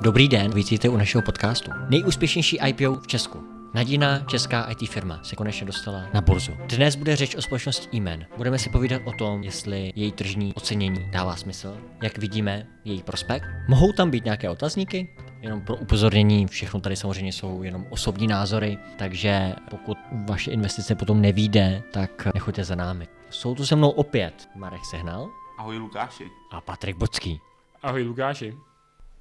Dobrý den, vítejte u našeho podcastu. Nejúspěšnější IPO v Česku. Nadina, česká IT firma, se konečně dostala na burzu. Dnes bude řeč o společnosti e Budeme si povídat o tom, jestli její tržní ocenění dává smysl, jak vidíme její prospekt. Mohou tam být nějaké otazníky? Jenom pro upozornění, všechno tady samozřejmě jsou jenom osobní názory, takže pokud vaše investice potom nevíde, tak nechoďte za námi. Jsou tu se mnou opět Marek Sehnal. Ahoj Lukáši. A Patrik Bocký. Ahoj Lukáši.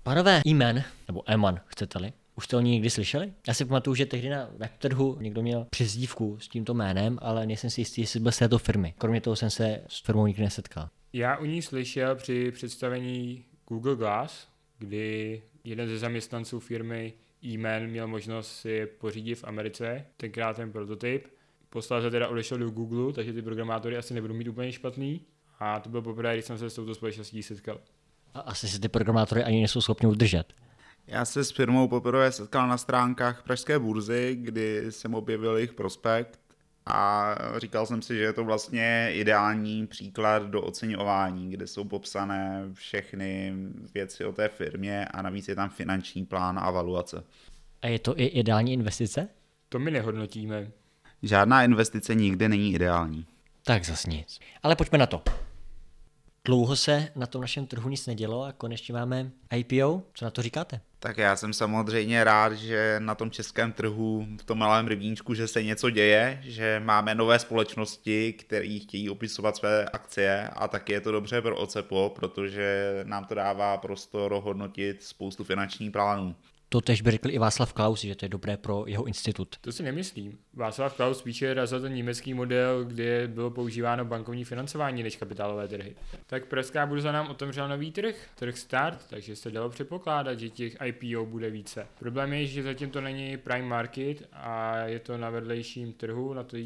Panové Eman, nebo Eman, chcete-li, už jste o ní někdy slyšeli? Já si pamatuju, že tehdy na webtrhu někdo měl přezdívku s tímto jménem, ale nejsem si jistý, jestli byl z této firmy. Kromě toho jsem se s firmou nikdy nesetkal. Já o ní slyšel při představení Google Glass, kdy jeden ze zaměstnanců firmy e měl možnost si pořídit v Americe, tenkrát ten prototyp. Posléze teda odešel do Google, takže ty programátory asi nebudou mít úplně špatný. A to bylo poprvé, když jsem se s touto společností setkal. A asi si ty programátory ani nejsou schopni udržet. Já se s firmou poprvé setkal na stránkách Pražské burzy, kdy jsem objevil jejich prospekt a říkal jsem si, že je to vlastně ideální příklad do oceňování, kde jsou popsané všechny věci o té firmě a navíc je tam finanční plán a valuace. A je to i ideální investice? To my nehodnotíme. Žádná investice nikdy není ideální. Tak zas nic. Ale pojďme na to. Dlouho se na tom našem trhu nic nedělo a konečně máme IPO. Co na to říkáte? Tak já jsem samozřejmě rád, že na tom českém trhu, v tom malém rybníčku, že se něco děje, že máme nové společnosti, které chtějí opisovat své akcie a taky je to dobře pro OCEPO, protože nám to dává prostor hodnotit spoustu finančních plánů. To tež by řekl i Václav Klaus, že to je dobré pro jeho institut. To si nemyslím. Václav Klaus spíše razil ten německý model, kde bylo používáno bankovní financování než kapitálové trhy. Tak Pražská burza nám otevřela nový trh, trh start, takže se dalo předpokládat, že těch IPO bude více. Problém je, že zatím to není prime market a je to na vedlejším trhu, na, to,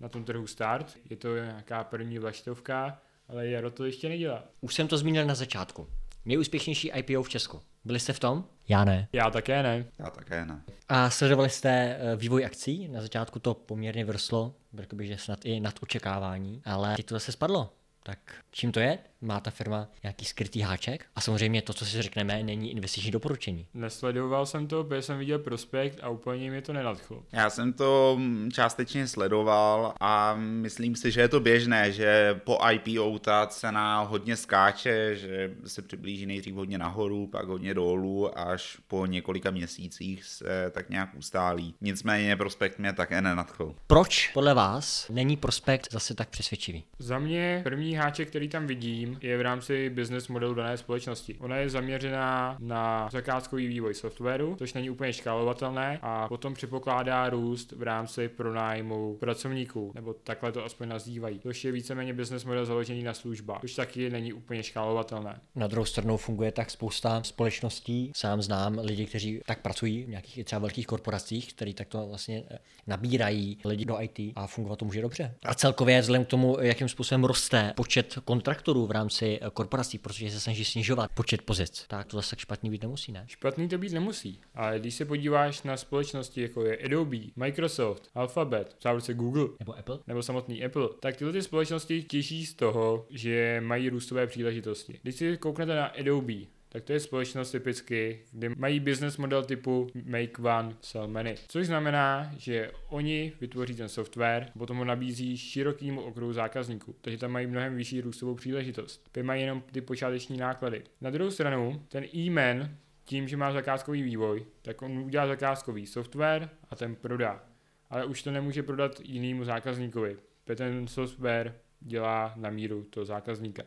na tom trhu start. Je to nějaká první vlaštovka, ale Jaro to ještě nedělá. Už jsem to zmínil na začátku. Nejúspěšnější IPO v Česku. Byli jste v tom? Já ne. Já také ne. Já také ne. A sledovali jste eh, vývoj akcí? Na začátku to poměrně vrslo, řekl bych, že snad i nad očekávání, ale teď to zase spadlo. Tak čím to je? Má ta firma nějaký skrytý háček? A samozřejmě to, co si řekneme, není investiční doporučení. Nesledoval jsem to, protože jsem viděl prospekt a úplně mi to nenadchlo. Já jsem to částečně sledoval a myslím si, že je to běžné, že po IPO ta cena hodně skáče, že se přiblíží nejdřív hodně nahoru, pak hodně dolů, až po několika měsících se tak nějak ustálí. Nicméně prospekt mě také nenadchl. Proč podle vás není prospekt zase tak přesvědčivý? Za mě první háček, který tam vidím, je v rámci business modelu dané společnosti. Ona je zaměřená na zakázkový vývoj softwaru, což není úplně škálovatelné a potom předpokládá růst v rámci pronájmu pracovníků, nebo takhle to aspoň nazývají, což je víceméně business model založený na službách, což taky není úplně škálovatelné. Na druhou stranu funguje tak spousta společností, sám znám lidi, kteří tak pracují v nějakých třeba velkých korporacích, kteří takto vlastně eh, nabírají lidi do IT a fungovat to může dobře. A celkově vzhledem k tomu, jakým způsobem roste počet kontraktorů v rámci eh, korporací, protože se snaží snižovat počet pozic, tak to zase tak špatný být nemusí, ne? Špatný to být nemusí, ale když se podíváš na společnosti jako je Adobe, Microsoft, Alphabet, v Google nebo Apple, nebo samotný Apple, tak tyhle ty společnosti těší z toho, že mají růstové příležitosti. Když si kouknete na Adobe, tak to je společnost typicky, kde mají business model typu make one, sell many. Což znamená, že oni vytvoří ten software, potom ho nabízí širokýmu okruhu zákazníků, takže tam mají mnohem vyšší růstovou příležitost. Ty mají jenom ty počáteční náklady. Na druhou stranu, ten e-man, tím, že má zakázkový vývoj, tak on udělá zakázkový software a ten prodá. Ale už to nemůže prodat jinému zákazníkovi, protože ten software dělá na míru toho zákazníka.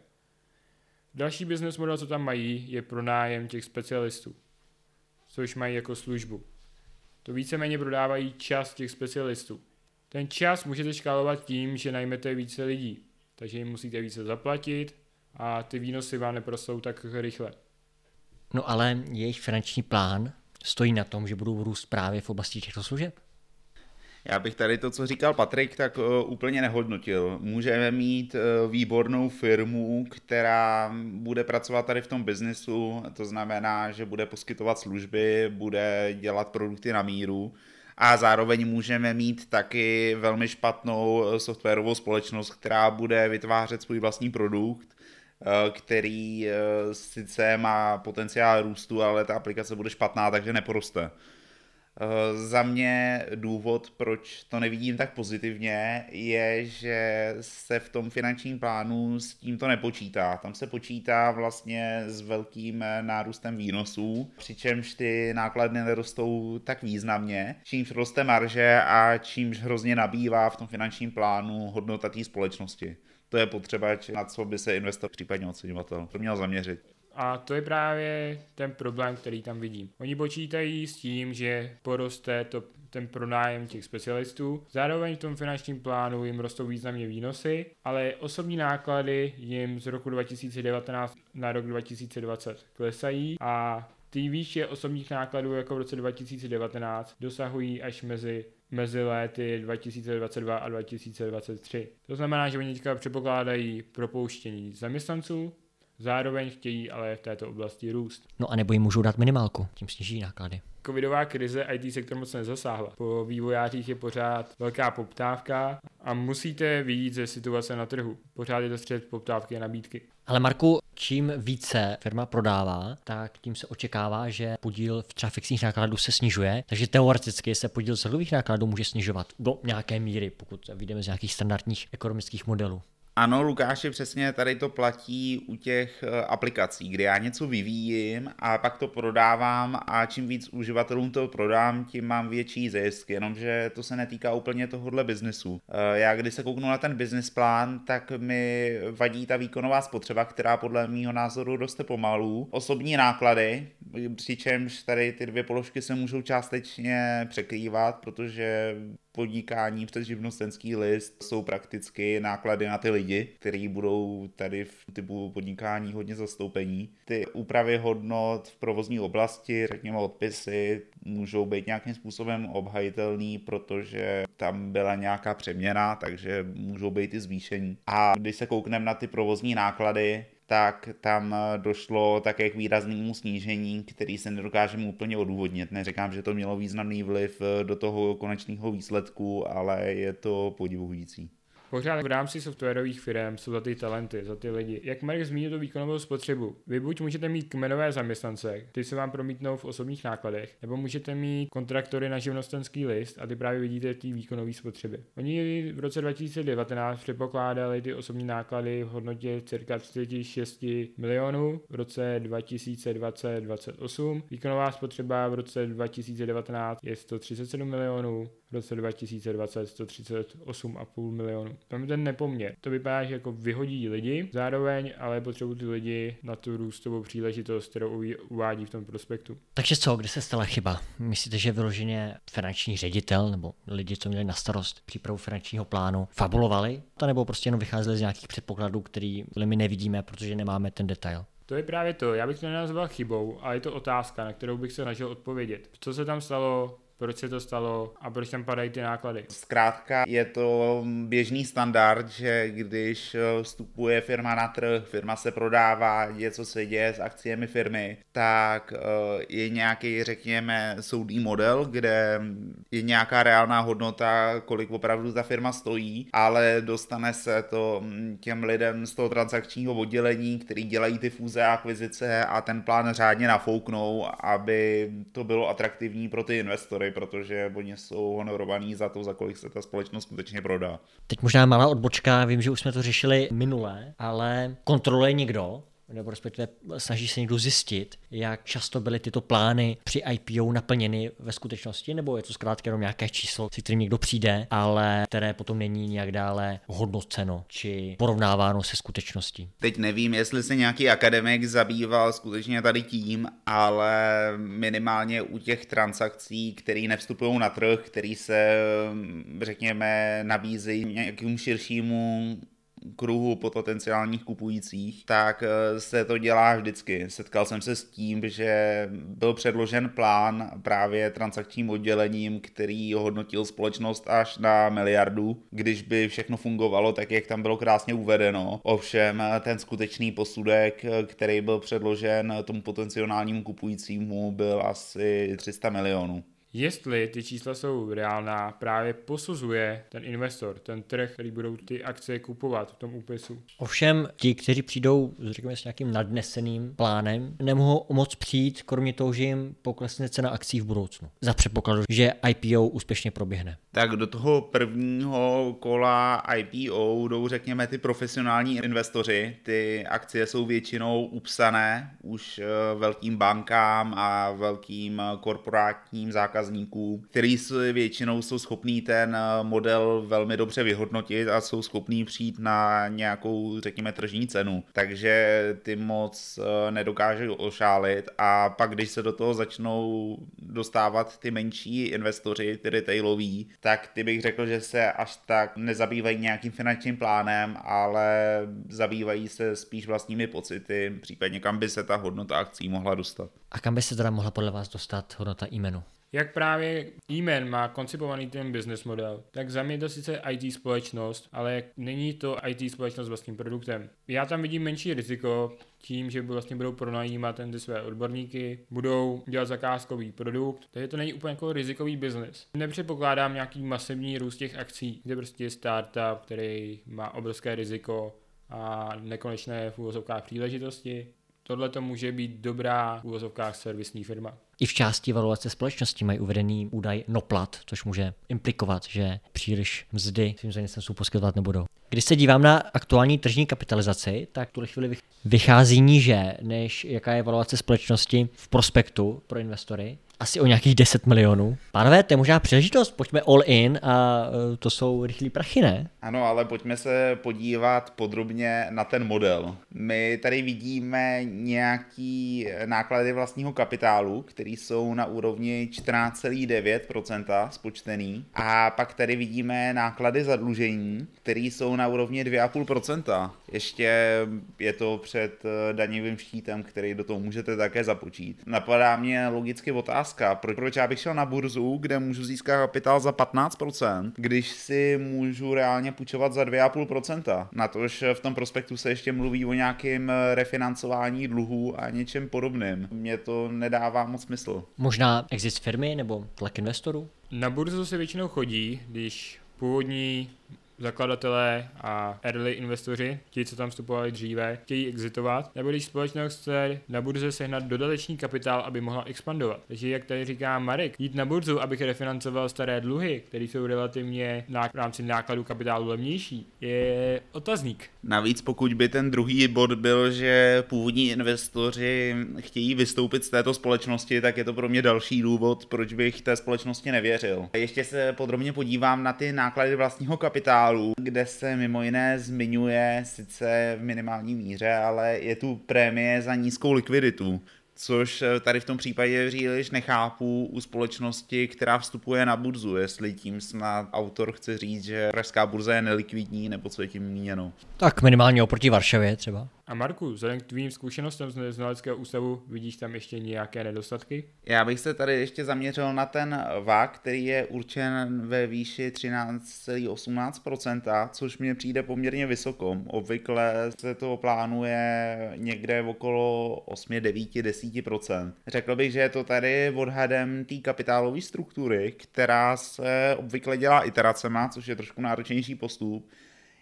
Další business model, co tam mají, je pronájem těch specialistů, což mají jako službu. To víceméně prodávají čas těch specialistů. Ten čas můžete škálovat tím, že najmete více lidí, takže jim musíte více zaplatit a ty výnosy vám neprostou tak rychle. No ale jejich finanční plán stojí na tom, že budou růst právě v oblasti těchto služeb? Já bych tady to, co říkal Patrik, tak uh, úplně nehodnotil. Můžeme mít uh, výbornou firmu, která bude pracovat tady v tom biznesu, to znamená, že bude poskytovat služby, bude dělat produkty na míru a zároveň můžeme mít taky velmi špatnou softwarovou společnost, která bude vytvářet svůj vlastní produkt, který sice má potenciál růstu, ale ta aplikace bude špatná, takže neporoste. Eh, za mě důvod, proč to nevidím tak pozitivně, je, že se v tom finančním plánu s tímto nepočítá. Tam se počítá vlastně s velkým nárůstem výnosů, přičemž ty náklady nerostou tak významně, čímž roste marže a čímž hrozně nabývá v tom finančním plánu hodnota té společnosti. To je potřeba, na co by se investor, případně oceňovatel, to měl zaměřit. A to je právě ten problém, který tam vidím. Oni počítají s tím, že poroste to, ten pronájem těch specialistů, zároveň v tom finančním plánu jim rostou významně výnosy, ale osobní náklady jim z roku 2019 na rok 2020 klesají a ty výše osobních nákladů jako v roce 2019 dosahují až mezi mezi léty 2022 a 2023. To znamená, že oni teďka předpokládají propouštění zaměstnanců, Zároveň chtějí ale v této oblasti růst. No a nebo jim můžou dát minimálku, tím sníží náklady. Covidová krize IT sektor moc nezasáhla. Po vývojářích je pořád velká poptávka a musíte vyjít ze situace na trhu. Pořád je to střed poptávky a nabídky. Ale Marku, čím více firma prodává, tak tím se očekává, že podíl v třeba fixních nákladů se snižuje, takže teoreticky se podíl celových nákladů může snižovat do nějaké míry, pokud vyjdeme z nějakých standardních ekonomických modelů. Ano, Lukáši, přesně tady to platí u těch eh, aplikací, kdy já něco vyvíjím a pak to prodávám a čím víc uživatelům to prodám, tím mám větší zisk, jenomže to se netýká úplně tohohle biznesu. Eh, já když se kouknu na ten business plán, tak mi vadí ta výkonová spotřeba, která podle mého názoru roste pomalu. Osobní náklady, přičemž tady ty dvě položky se můžou částečně překrývat, protože podnikání přes živnostenský list jsou prakticky náklady na ty lidi, kteří budou tady v typu podnikání hodně zastoupení. Ty úpravy hodnot v provozní oblasti, řekněme odpisy, můžou být nějakým způsobem obhajitelný, protože tam byla nějaká přeměna, takže můžou být i zvýšení. A když se koukneme na ty provozní náklady, tak tam došlo také k výraznému snížení, který se nedokážeme úplně odůvodnit. Neříkám, že to mělo významný vliv do toho konečného výsledku, ale je to podivující. Pořád v rámci softwarových firm jsou za ty talenty, za ty lidi. Jak Marek zmínil tu výkonovou spotřebu, vy buď můžete mít kmenové zaměstnance, ty se vám promítnou v osobních nákladech, nebo můžete mít kontraktory na živnostenský list a ty právě vidíte ty výkonové spotřeby. Oni v roce 2019 předpokládali ty osobní náklady v hodnotě cirka 36 milionů, v roce 2020 28. Výkonová spotřeba v roce 2019 je 137 milionů, v roce 2020 138,5 milionů. Tam ten nepoměr. To vypadá, že jako vyhodí lidi, zároveň ale potřebují ty lidi na tu růstovou příležitost, kterou uvádí v tom prospektu. Takže co, kde se stala chyba? Myslíte, že vyloženě finanční ředitel nebo lidi, co měli na starost přípravu finančního plánu, fabulovali? To nebo prostě jenom vycházeli z nějakých předpokladů, který my nevidíme, protože nemáme ten detail? To je právě to. Já bych to nenazval chybou, ale je to otázka, na kterou bych se snažil odpovědět. Co se tam stalo, proč se to stalo a proč tam padají ty náklady. Zkrátka je to běžný standard, že když eh, vstupuje firma na trh, firma se prodává, něco se děje s akciemi firmy, tak eh, je nějaký, řekněme, soudný model, kde je nějaká reálná hodnota, kolik opravdu ta firma stojí, ale dostane se to mm, těm lidem z toho transakčního oddělení, který dělají ty fúze a akvizice a ten plán řádně nafouknou, aby to bylo atraktivní pro ty investory protože oni jsou honorovaní za to, za kolik se ta společnost skutečně prodá. Teď možná malá odbočka, vím, že už jsme to řešili minule, ale kontroluje někdo, nebo respektive snaží se někdo zjistit, jak často byly tyto plány při IPO naplněny ve skutečnosti, nebo je to zkrátka jenom nějaké číslo, si kterým někdo přijde, ale které potom není nějak dále hodnoceno či porovnáváno se skutečností. Teď nevím, jestli se nějaký akademik zabýval skutečně tady tím, ale minimálně u těch transakcí, které nevstupují na trh, který se, řekněme, nabízejí nějakému širšímu kruhu potenciálních kupujících, tak eh, se to dělá vždycky. Setkal jsem se s tím, že byl předložen plán právě transakčním oddělením, který hodnotil společnost až na miliardu, když by všechno fungovalo tak, jak tam bylo krásně uvedeno. Ovšem ten skutečný posudek, který byl předložen tomu potenciálnímu kupujícímu, byl asi 300 milionů. Jestli ty čísla jsou reálná, právě posuzuje ten investor, ten trh, který budou ty akcie kupovat v tom úpisu. Ovšem, ti, kteří přijdou, řekněme, s nějakým nadneseným plánem, nemohou moc přijít, kromě toho, že jim poklesne cena akcí v budoucnu. Za předpokladu, že IPO úspěšně proběhne. Tak do toho prvního kola IPO jdou, řekněme, ty profesionální investoři. Ty akcie jsou většinou upsané už eh, velkým bankám a velkým korporátním zákazníkům, který většinou jsou schopní ten eh, model velmi dobře vyhodnotit a jsou schopní přijít na nějakou, řekněme, tržní cenu. Takže ty moc eh, nedokážou ošálit a pak, když se do toho začnou dostávat ty menší investoři, ty retailoví, tak ty bych řekl, že se až tak nezabývají nějakým finančním plánem, ale zabývají se spíš vlastními pocity, případně kam by se ta hodnota akcí mohla dostat. A kam by se teda mohla podle vás dostat hodnota e-manu? Jak právě e má koncipovaný ten business model, tak za mě to sice IT společnost, ale není to IT společnost s vlastním produktem. Já tam vidím menší riziko tím, že vlastně budou pronajímat ty své odborníky, budou dělat zakázkový produkt, takže to není úplně jako rizikový biznis. Nepředpokládám nějaký masivní růst těch akcí, kde prostě je startup, který má obrovské riziko a nekonečné v příležitosti. Tohle to může být dobrá v úvozovkách servisní firma. I v části valuace společnosti mají uvedený údaj noplat, což může implikovat, že příliš mzdy svým zaměstnancům poskytovat nebudou. Když se dívám na aktuální tržní kapitalizaci, tak v tuhle chvíli vychází níže, než jaká je valuace společnosti v prospektu pro investory asi o nějakých 10 milionů. Pánové, to je možná příležitost, pojďme all in a e, to jsou rychlí prachy, ne? Ano, ale pojďme se podívat podrobně na ten model. My tady vidíme nějaký náklady vlastního kapitálu, který jsou na úrovni 14,9% spočtený a pak tady vidíme náklady zadlužení, které jsou na úrovni 2,5%. Ještě je to před e, daňovým štítem, který do toho můžete také započít. Napadá mě logicky otázka, otázka, proč, proč já bych šel na burzu, kde můžu získat kapitál za 15%, když si můžu reálně půjčovat za 2,5%. Na to, že v tom prospektu se ještě mluví o nějakém eh, refinancování dluhů a něčem podobným. Mně to nedává moc smysl. Možná exist firmy nebo tlak investorů? Na burzu se většinou chodí, když původní zakladatelé a early investoři, ti, co tam vstupovali dříve, chtějí exitovat, nebo když společnost chce na burze sehnat dodatečný kapitál, aby mohla expandovat. Takže jak tady říká Marek, jít na burzu, abych refinancoval staré dluhy, které jsou relativně v rámci nákladu kapitálu levnější, je otazník. Navíc pokud by ten druhý bod byl, že původní investoři chtějí vystoupit z této společnosti, tak je to pro mě další důvod, proč bych té společnosti nevěřil. Ještě se podrobně podívám na ty náklady vlastního kapitálu kapitálu, kde se mimo jiné zmiňuje sice v minimální míře, ale je tu prémie za nízkou likviditu což eh, tady v tom případě příliš nechápu u společnosti, která vstupuje na burzu, jestli tím snad autor chce říct, že pražská burza je nelikvidní, nebo co je tím míněno. Tak minimálně oproti Varšavě třeba. A Marku, vzhledem k tvým zkušenostem z znaleckého ústavu, vidíš tam ještě nějaké nedostatky? Já bych se tady ještě zaměřil na ten VAK, který je určen ve výši 13,18%, což mě přijde poměrně vysoko. Obvykle se to plánuje někde okolo 8, 9, 10%. Řekl bych, že je to tady odhadem té kapitálové struktury, která se obvykle dělá iteracema, což je trošku náročnější postup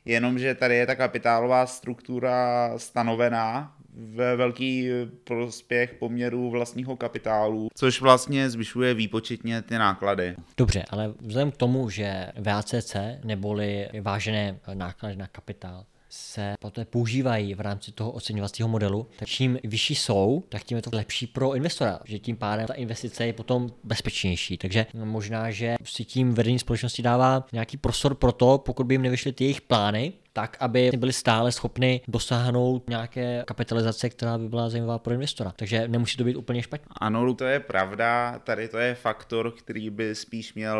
jenomže tady je ta kapitálová struktura stanovená ve velký prospěch poměru vlastního kapitálu, což vlastně zvyšuje výpočetně ty náklady. Dobře, ale vzhledem k tomu, že VACC neboli vážené náklady na kapitál se poté používají v rámci toho oceňovacího modelu, tak čím vyšší jsou, tak tím je to lepší pro investora, že tím pádem ta investice je potom bezpečnější. Takže možná, že si tím vedení společnosti dává nějaký prostor pro to, pokud by jim nevyšly ty jejich plány, tak, aby byli stále schopni dosáhnout nějaké kapitalizace, která by byla zajímavá pro investora. Takže nemusí to být úplně špatně. Ano, to je pravda. Tady to je faktor, který by spíš měl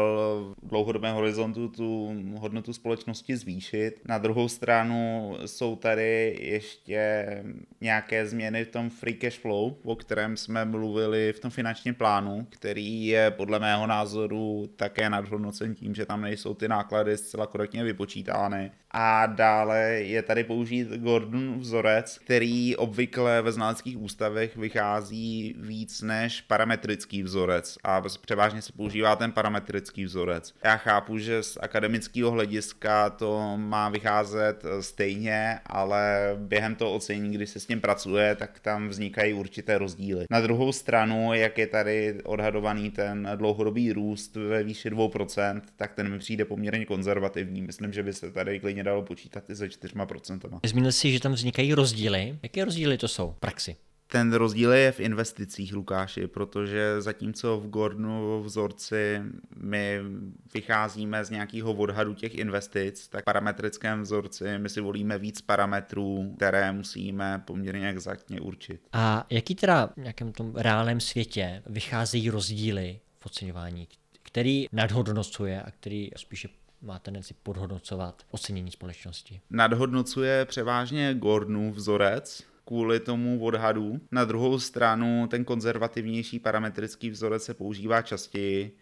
v dlouhodobém horizontu tu hodnotu společnosti zvýšit. Na druhou stranu jsou tady ještě nějaké změny v tom free cash flow, o kterém jsme mluvili v tom finančním plánu, který je podle mého názoru také nadhodnocen tím, že tam nejsou ty náklady zcela korektně vypočítány. A dále je tady použít Gordon vzorec, který obvykle ve znaleckých ústavech vychází víc než parametrický vzorec a převážně se používá ten parametrický vzorec. Já chápu, že z akademického hlediska to má vycházet stejně, ale během toho ocenění, kdy se s tím pracuje, tak tam vznikají určité rozdíly. Na druhou stranu, jak je tady odhadovaný ten dlouhodobý růst ve výši 2%, tak ten mi přijde poměrně konzervativní. Myslím, že by se tady klidně dalo počítat i se 4%. Zmínil jsi, že tam vznikají rozdíly. Jaké rozdíly to jsou v praxi? Ten rozdíl je v investicích, Lukáši, protože zatímco v Gordonu vzorci my vycházíme z nějakého odhadu těch investic, tak v parametrickém vzorci my si volíme víc parametrů, které musíme poměrně exaktně určit. A jaký teda v nějakém tom reálném světě vycházejí rozdíly v oceňování, který nadhodnocuje a který spíše má tendenci podhodnocovat ocenění společnosti? Nadhodnocuje převážně Gordonův vzorec, kvůli tomu odhadu. Na druhou stranu ten konzervativnější parametrický vzorec se používá častěji,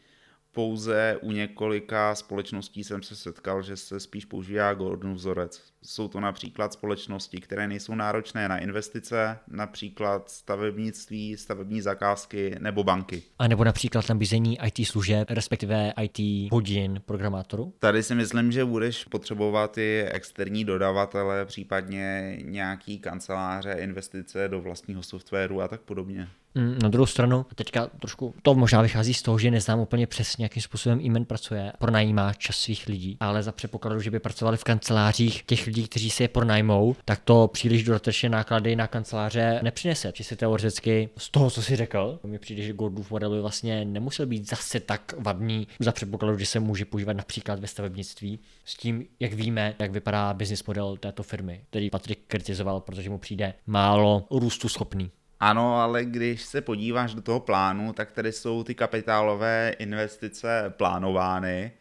pouze u několika společností jsem se setkal, že se spíš používá Gordon vzorec. Jsou to například společnosti, které nejsou náročné na investice, například stavebnictví, stavební zakázky nebo banky. A nebo například nabízení IT služeb, respektive IT hodin programátorů? Tady si myslím, že budeš potřebovat i externí dodavatele, případně nějaký kanceláře, investice do vlastního softwaru a tak podobně. Mm, na druhou stranu, teďka trošku to možná vychází z toho, že neznám úplně přesně, jakým způsobem e pracuje, pronajímá čas svých lidí, ale za předpokladu, že by pracovali v kancelářích těch lidí, kteří si je pronajmou, tak to příliš dodatečné náklady na kanceláře nepřinese. Či si teoreticky z toho, co si řekl, mi přijde, že Gordonův model by vlastně nemusel být zase tak vadný za předpokladu, že se může používat například ve stavebnictví. S tím, jak víme, jak vypadá business model této firmy, který Patrik kritizoval, protože mu přijde málo růstu schopný. Ano, ale když se podíváš do toho plánu, tak tady jsou ty kapitálové investice plánovány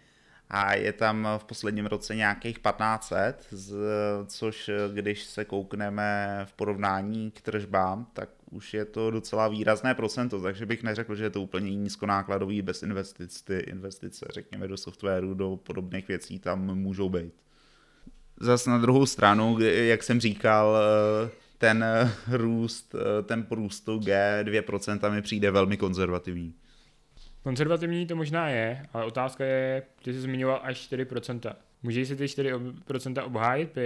a je tam v posledním roce nějakých 1500, což když se koukneme v porovnání k tržbám, tak už je to docela výrazné procento, takže bych neřekl, že je to úplně nízkonákladový bez investic. Ty investice, řekněme, do softwaru, do podobných věcí tam můžou být. Zas na druhou stranu, jak jsem říkal, ten eh, růst, eh, ten růstu G 2% mi přijde velmi konzervativní. Konzervativní to možná je, ale otázka je, ty jsi zmiňoval až 4%. Můžeš si ty 4% obhájit,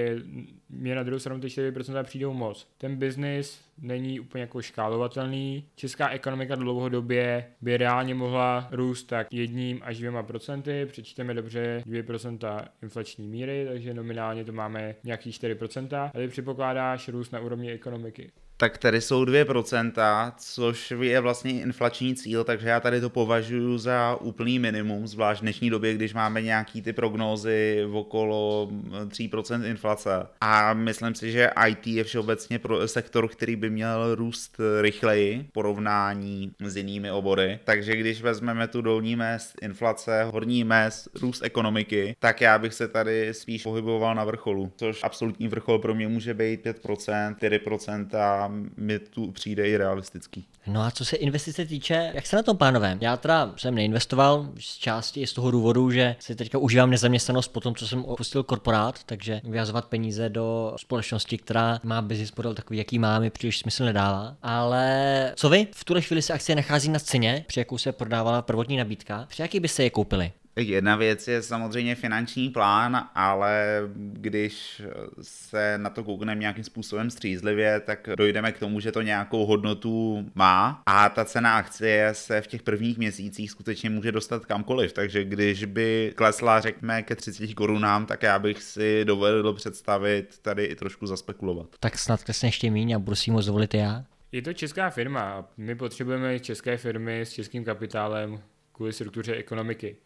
mě na druhou stranu ty 4% přijdou moc. Ten biznis není úplně jako škálovatelný. Česká ekonomika dlouhodobě by reálně mohla růst tak jedním až dvěma procenty, přečteme dobře 2% inflační míry, takže nominálně to máme nějaký 4%, ale předpokládáš růst na úrovni ekonomiky tak tady jsou 2%, což je vlastně inflační cíl, takže já tady to považuji za úplný minimum, zvlášť v dnešní době, když máme nějaký ty prognózy v okolo 3% inflace. A myslím si, že IT je všeobecně pro sektor, který by měl růst rychleji v porovnání s jinými obory. Takže když vezmeme tu dolní mest inflace, horní mest růst ekonomiky, tak já bych se tady spíš pohyboval na vrcholu, což absolutní vrchol pro mě může být 5%, 4% mi tu přijde i realistický. No a co se investice týče, jak se na tom pánové? Já teda jsem neinvestoval z části z toho důvodu, že si teďka užívám nezaměstnanost po tom, co jsem opustil korporát, takže vyjazovat peníze do společnosti, která má business model takový, jaký má, mi příliš smysl nedává. Ale co vy? V tuhle chvíli se akcie nachází na ceně, při jakou se prodávala prvotní nabídka. Při jaký byste je koupili? Jedna věc je samozřejmě finanční plán, ale když se na to koukneme nějakým způsobem střízlivě, tak dojdeme k tomu, že to nějakou hodnotu má a ta cena akcie se v těch prvních měsících skutečně může dostat kamkoliv. Takže když by klesla, řekněme, ke 30 korunám, tak já bych si dovedl představit tady i trošku zaspekulovat. Tak snad klesne ještě méně a budu si moc zvolit já. Je to česká firma. My potřebujeme české firmy s českým kapitálem kvůli struktuře ekonomiky.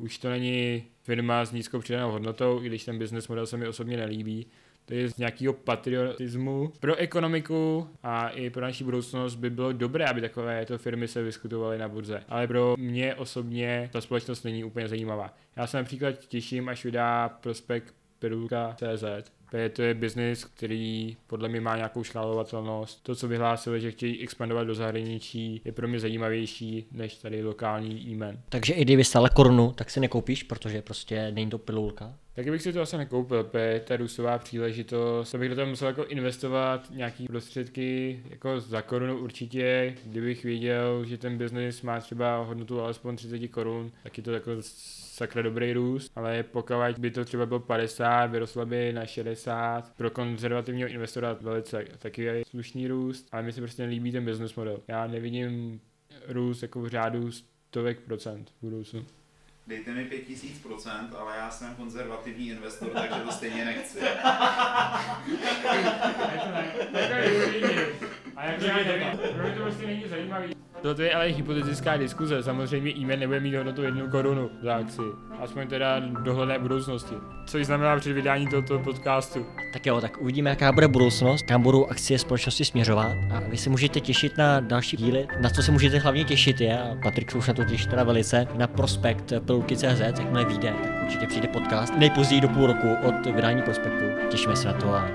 Už to není firma s nízkou přidanou hodnotou, i když ten business model se mi osobně nelíbí. To je z nějakého patriotismu. Pro ekonomiku a i pro naši budoucnost by bylo dobré, aby takovéto firmy se vyskutovaly na burze. Ale pro mě osobně ta společnost není úplně zajímavá. Já se například těším, až vydá prospekt Peruka.cz to je biznis, který podle mě má nějakou škálovatelnost. To, co vyhlásili, že chtějí expandovat do zahraničí, je pro mě zajímavější než tady lokální e-man. Takže i kdyby stále korunu, tak si nekoupíš, protože prostě není to pilulka. Taky bych si to asi nekoupil, protože ta růstová příležitost, to bych do toho musel jako investovat nějaký prostředky, jako za korunu určitě, kdybych věděl, že ten biznis má třeba hodnotu alespoň 30 korun, tak je to jako sakra dobrý růst, ale pokud by to třeba bylo 50, vyrostlo by na 60, pro konzervativního investora velice taky je slušný růst, ale mi se prostě nelíbí ten business model. Já nevidím růst jako v řádu stovek procent v budoucnu. Dejte mi 5000%, ale já jsem konzervativní investor, takže to stejně nechci. A jak já nevím, pro mě to prostě není zajímavý. To je ale hypotetická diskuze, samozřejmě e nebude mít hodnotu jednu korunu za akci. Aspoň teda dohledné budoucnosti. Což znamená před vydání tohoto podcastu. Tak jo, tak uvidíme, jaká bude budoucnost, kam budou akcie společnosti směřovat a vy se můžete těšit na další díly. Na co se můžete hlavně těšit je, a Patrik už na to těší teda velice, na prospekt pilulky.cz, jakmile vyjde, tak určitě přijde podcast nejpozději do půl roku od vydání prospektu. Těšíme se na to a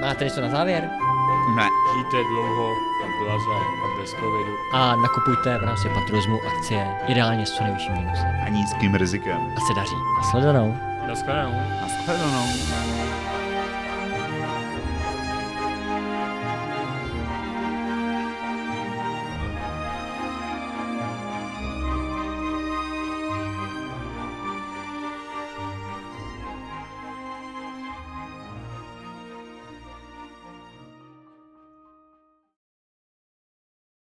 máte něco na závěr? Ne. Žijte dlouho a blaze a bez covidu. A nakupujte v rámci patruismu akcie, ideálně s co nejvyšším minusem. A nízkým rizikem. A se daří. A sledanou. Naschledanou. Naschledanou.